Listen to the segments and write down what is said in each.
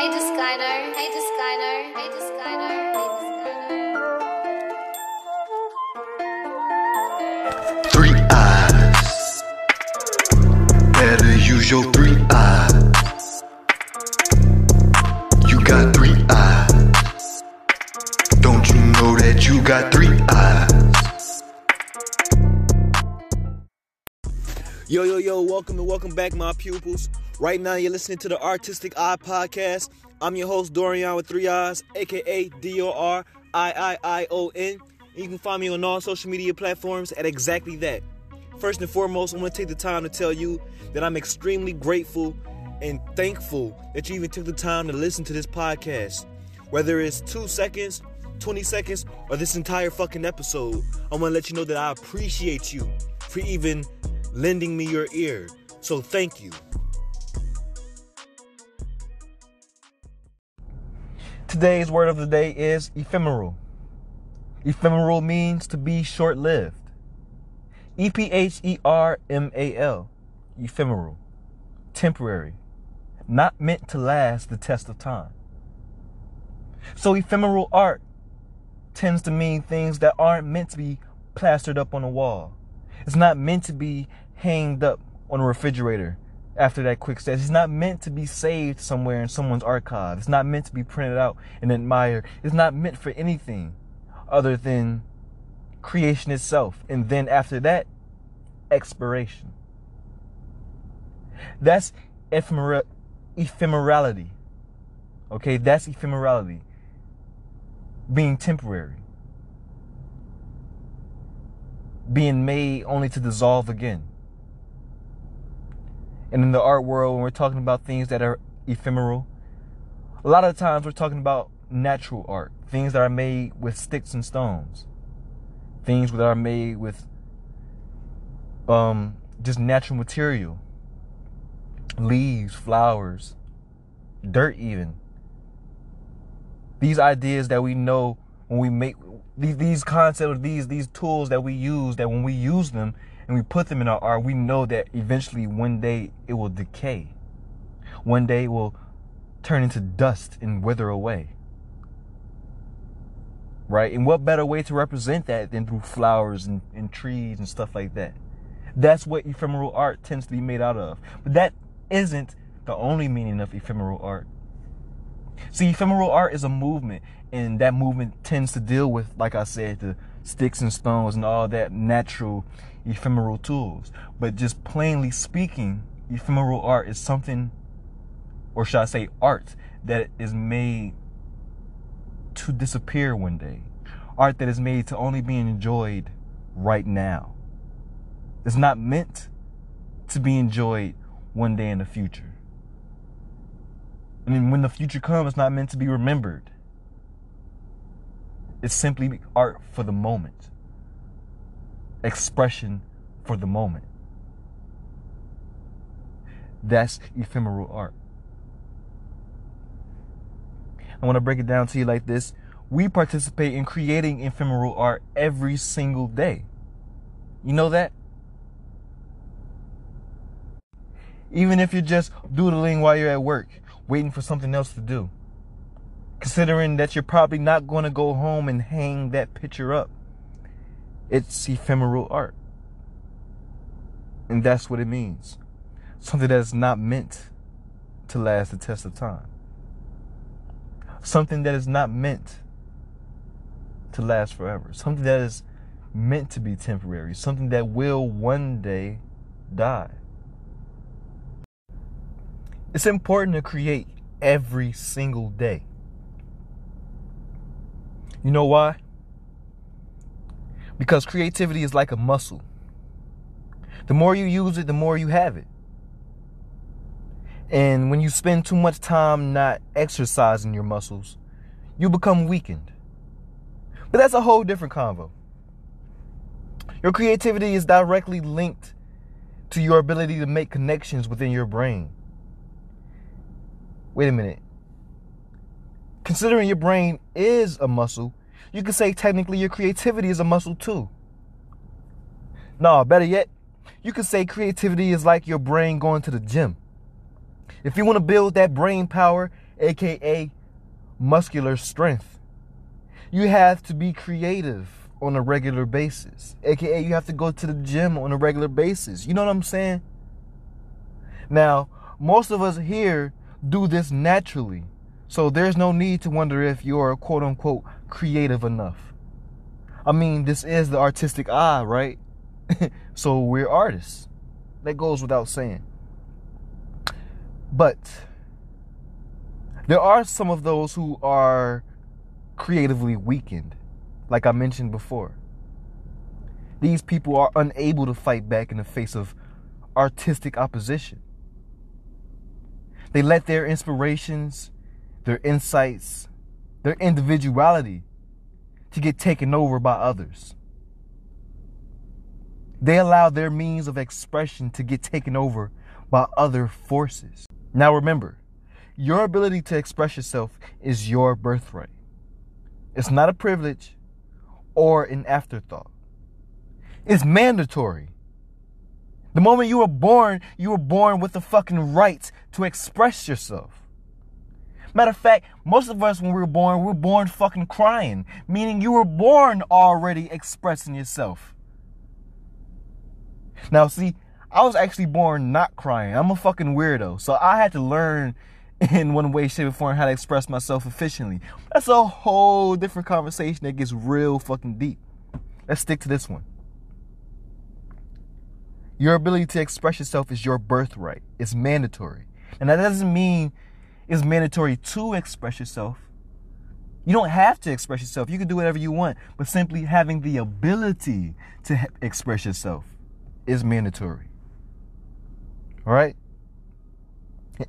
Hey Deskyner, hey Deskyner, hey Deskyner, hey Deskyner. Three eyes. Better use your three eyes. You got three eyes. Don't you know that you got three eyes? Yo, yo, yo, welcome and welcome back, my pupils. Right now, you're listening to the Artistic Eye Podcast. I'm your host, Dorian with three eyes, aka D O R I I I O N. You can find me on all social media platforms at exactly that. First and foremost, I want to take the time to tell you that I'm extremely grateful and thankful that you even took the time to listen to this podcast. Whether it's two seconds, 20 seconds, or this entire fucking episode, I want to let you know that I appreciate you for even lending me your ear. So thank you. Today's word of the day is ephemeral. Ephemeral means to be short lived. E P H E R M A L. Ephemeral. Temporary. Not meant to last the test of time. So, ephemeral art tends to mean things that aren't meant to be plastered up on a wall. It's not meant to be hanged up on a refrigerator after that quick stretch. It's not meant to be saved somewhere in someone's archive. It's not meant to be printed out and admired. It's not meant for anything other than creation itself. And then after that, expiration. That's ephemera- ephemerality. Okay, that's ephemerality. Being temporary. Being made only to dissolve again. And in the art world, when we're talking about things that are ephemeral, a lot of times we're talking about natural art, things that are made with sticks and stones, things that are made with um, just natural material, leaves, flowers, dirt, even. These ideas that we know when we make these these concepts, these these tools that we use, that when we use them, and we put them in our art, we know that eventually one day it will decay. One day it will turn into dust and wither away. Right? And what better way to represent that than through flowers and, and trees and stuff like that? That's what ephemeral art tends to be made out of. But that isn't the only meaning of ephemeral art. See, ephemeral art is a movement, and that movement tends to deal with, like I said, the sticks and stones and all that natural ephemeral tools. But just plainly speaking, ephemeral art is something, or should I say, art that is made to disappear one day. Art that is made to only be enjoyed right now. It's not meant to be enjoyed one day in the future. I mean, when the future comes, it's not meant to be remembered. It's simply art for the moment, expression for the moment. That's ephemeral art. I want to break it down to you like this. We participate in creating ephemeral art every single day. You know that? Even if you're just doodling while you're at work, waiting for something else to do. Considering that you're probably not going to go home and hang that picture up. It's ephemeral art. And that's what it means. Something that's not meant to last the test of time. Something that is not meant to last forever. Something that is meant to be temporary. Something that will one day die. It's important to create every single day. You know why? Because creativity is like a muscle. The more you use it, the more you have it. And when you spend too much time not exercising your muscles, you become weakened. But that's a whole different convo. Your creativity is directly linked to your ability to make connections within your brain. Wait a minute. Considering your brain is a muscle, you could say technically your creativity is a muscle too. No, better yet, you could say creativity is like your brain going to the gym. If you want to build that brain power aka muscular strength. You have to be creative on a regular basis, aka you have to go to the gym on a regular basis. You know what I'm saying? Now, most of us here do this naturally. So there's no need to wonder if you're quote unquote creative enough. I mean, this is the artistic eye, right? so we're artists. That goes without saying. But there are some of those who are creatively weakened, like I mentioned before. These people are unable to fight back in the face of artistic opposition. They let their inspirations, their insights, their individuality to get taken over by others. They allow their means of expression to get taken over by other forces. Now remember, your ability to express yourself is your birthright. It's not a privilege or an afterthought. It's mandatory. The moment you were born, you were born with the fucking right to express yourself. Matter of fact, most of us, when we were born, we were born fucking crying, meaning you were born already expressing yourself. Now, see, I was actually born not crying. I'm a fucking weirdo. So I had to learn in one way, shape, or form how to express myself efficiently. That's a whole different conversation that gets real fucking deep. Let's stick to this one. Your ability to express yourself is your birthright. It's mandatory. And that doesn't mean it's mandatory to express yourself. You don't have to express yourself. You can do whatever you want. But simply having the ability to express yourself is mandatory. All right?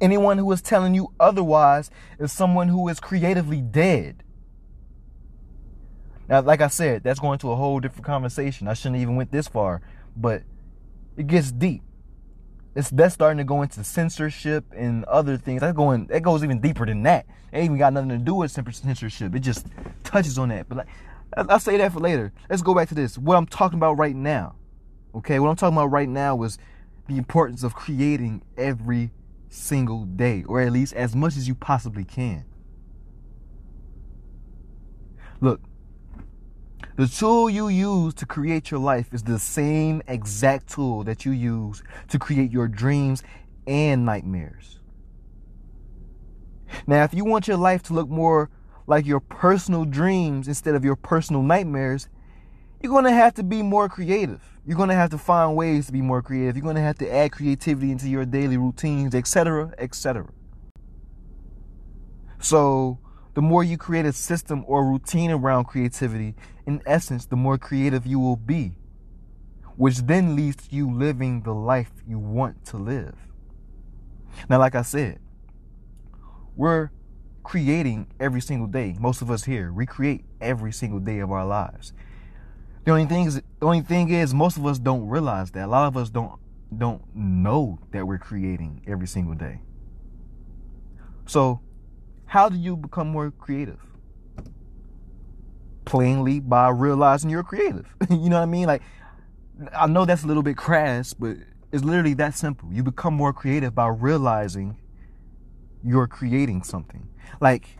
Anyone who is telling you otherwise is someone who is creatively dead. Now, like I said, that's going to a whole different conversation. I shouldn't even went this far, but it gets deep. It's that's starting to go into censorship and other things. That going that goes even deeper than that. It ain't even got nothing to do with censorship. It just touches on that. But like I'll say that for later. Let's go back to this. What I'm talking about right now. Okay, what I'm talking about right now is the importance of creating every single day, or at least as much as you possibly can. Look, the tool you use to create your life is the same exact tool that you use to create your dreams and nightmares. Now, if you want your life to look more like your personal dreams instead of your personal nightmares, you're going to have to be more creative. You're going to have to find ways to be more creative. You're going to have to add creativity into your daily routines, etc., etc. So, the more you create a system or routine around creativity, in essence, the more creative you will be, which then leads to you living the life you want to live. Now, like I said, we're creating every single day. Most of us here, we create every single day of our lives. The only thing is, the only thing is, most of us don't realize that. A lot of us don't don't know that we're creating every single day. So, how do you become more creative? Plainly by realizing you're creative. you know what I mean? Like, I know that's a little bit crass, but it's literally that simple. You become more creative by realizing you're creating something. Like,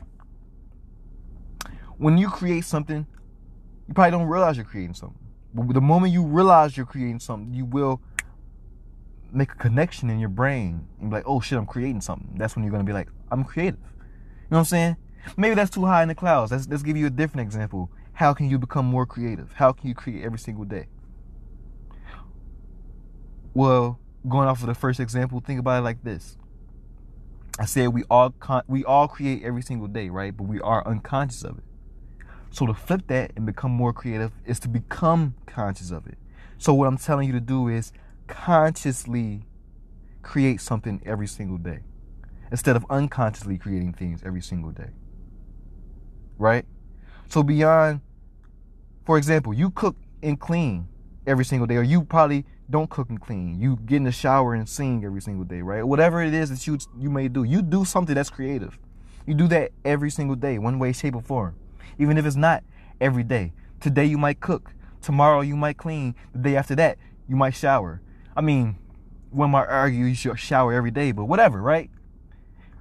when you create something, you probably don't realize you're creating something. But the moment you realize you're creating something, you will make a connection in your brain and be like, oh shit, I'm creating something. That's when you're gonna be like, I'm creative. You know what I'm saying? Maybe that's too high in the clouds. Let's, let's give you a different example. How can you become more creative? How can you create every single day? Well, going off of the first example, think about it like this. I said we all con- we all create every single day, right? But we are unconscious of it. So to flip that and become more creative is to become conscious of it. So what I'm telling you to do is consciously create something every single day instead of unconsciously creating things every single day. Right? So beyond, for example, you cook and clean every single day, or you probably don't cook and clean. You get in the shower and sing every single day, right? Whatever it is that you you may do, you do something that's creative. You do that every single day, one way, shape, or form. Even if it's not every day. Today you might cook. Tomorrow you might clean. The day after that, you might shower. I mean, one might argue you should shower every day, but whatever, right?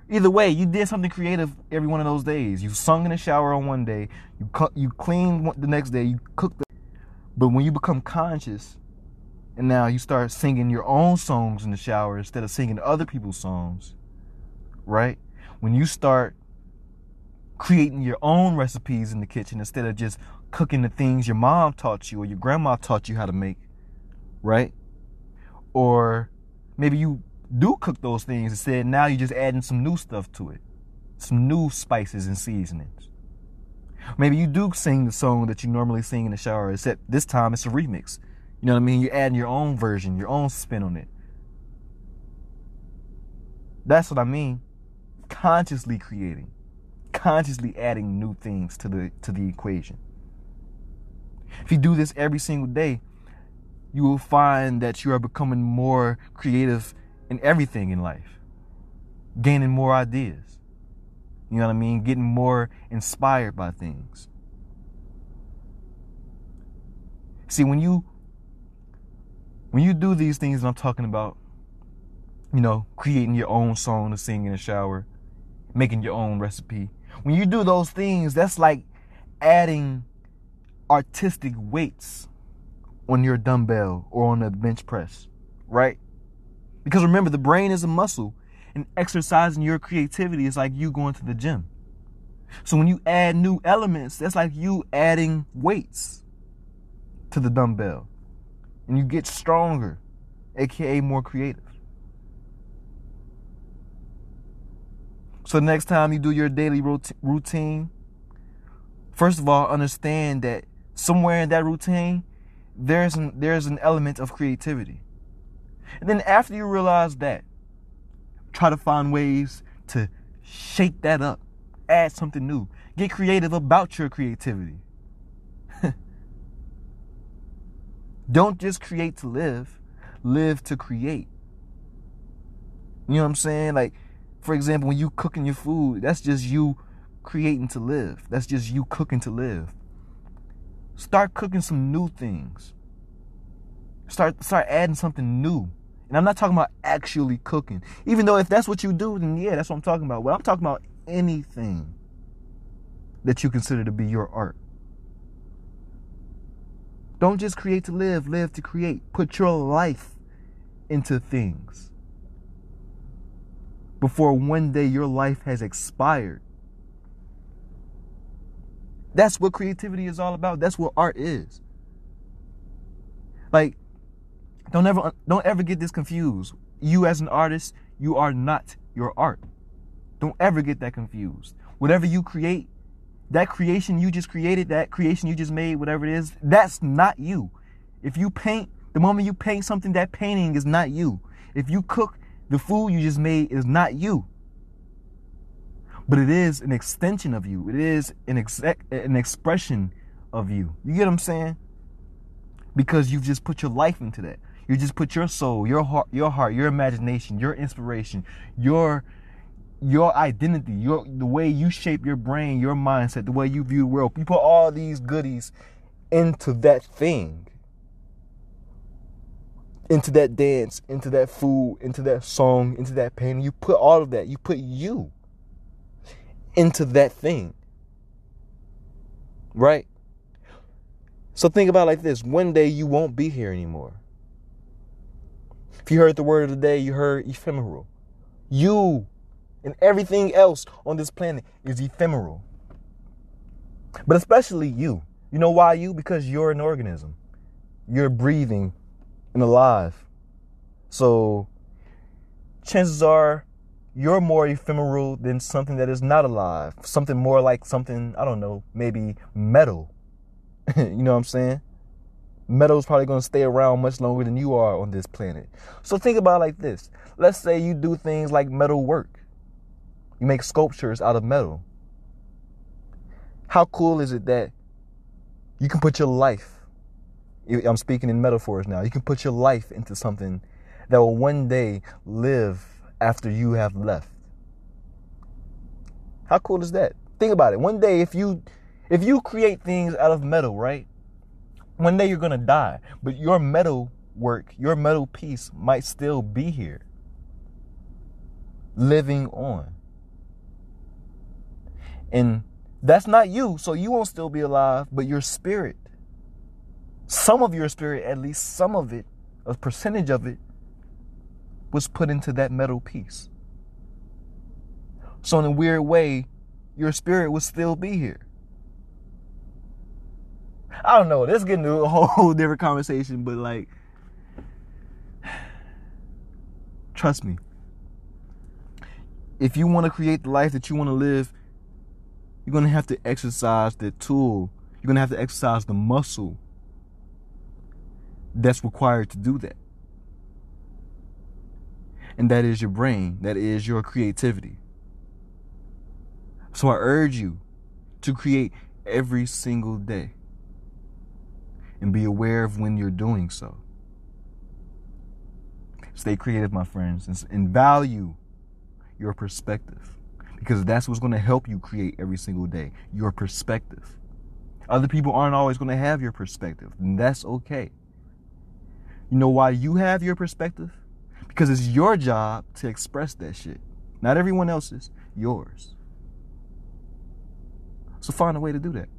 Either way, you did something creative every one of those days. You sung in the shower on one day, you cu- you cleaned the next day, you cooked. The- but when you become conscious, and now you start singing your own songs in the shower instead of singing other people's songs, right? When you start creating your own recipes in the kitchen instead of just cooking the things your mom taught you or your grandma taught you how to make, right? Or maybe you do cook those things instead now you're just adding some new stuff to it, some new spices and seasonings. Maybe you do sing the song that you normally sing in the shower, except this time it's a remix. You know what I mean? You're adding your own version, your own spin on it. That's what I mean. Consciously creating, consciously adding new things to the to the equation. If you do this every single day, you will find that you are becoming more creative in everything in life, gaining more ideas. You know what I mean? Getting more inspired by things. See, when you when you do these things I'm talking about, you know, creating your own song to sing in the shower, making your own recipe. When you do those things, that's like adding artistic weights on your dumbbell or on the bench press, right? Because remember, the brain is a muscle, and exercising your creativity is like you going to the gym. So when you add new elements, that's like you adding weights to the dumbbell, and you get stronger, aka more creative. So next time you do your daily routine, first of all, understand that somewhere in that routine, there's an, there's an element of creativity. And then after you realize that, try to find ways to shake that up, add something new, get creative about your creativity. Don't just create to live, live to create. You know what I'm saying? Like, for example, when you cooking your food, that's just you creating to live. That's just you cooking to live. Start cooking some new things. Start start adding something new. And I'm not talking about actually cooking. Even though if that's what you do, then yeah, that's what I'm talking about. But I'm talking about anything that you consider to be your art. Don't just create to live, live to create. Put your life into things before one day your life has expired. That's what creativity is all about. That's what art is. Like, don't ever don't ever get this confused. You as an artist, you are not your art. Don't ever get that confused. Whatever you create, that creation you just created, that creation you just made, whatever it is, that's not you. If you paint, the moment you paint something, that painting is not you. If you cook, the food you just made is not you. But it is an extension of you. It is an exec, an expression of you. You get what I'm saying? Because you've just put your life into that. You just put your soul, your heart, your heart, your imagination, your inspiration, your your identity, your the way you shape your brain, your mindset, the way you view the world. You put all these goodies into that thing. Into that dance, into that food, into that song, into that painting. You put all of that. You put you into that thing. Right? So think about like this. One day you won't be here anymore. If you heard the word of the day, you heard ephemeral. You and everything else on this planet is ephemeral. But especially you. You know why you? Because you're an organism. You're breathing and alive. So chances are you're more ephemeral than something that is not alive. Something more like something, I don't know, maybe metal. you know what I'm saying? Metal's probably going to stay around much longer than you are on this planet. So think about like this. Let's say you do things like metal work. You make sculptures out of metal. How cool is it that you can put your life I'm speaking in metaphors now. You can put your life into something that will one day live after you have left. How cool is that? Think about it. One day if you if you create things out of metal, right? One day you're gonna die, but your metal work, your metal piece might still be here, living on. And that's not you, so you won't still be alive, but your spirit. Some of your spirit, at least some of it, a percentage of it, was put into that metal piece. So, in a weird way, your spirit would still be here. I don't know. Let's get into a whole different conversation, but like, trust me. If you want to create the life that you want to live, you're going to have to exercise the tool. You're going to have to exercise the muscle that's required to do that. And that is your brain, that is your creativity. So I urge you to create every single day and be aware of when you're doing so. Stay creative, my friends, and value your perspective because that's what's going to help you create every single day your perspective. Other people aren't always going to have your perspective, and that's okay. You know why you have your perspective? Because it's your job to express that shit. Not everyone else's, yours. So find a way to do that.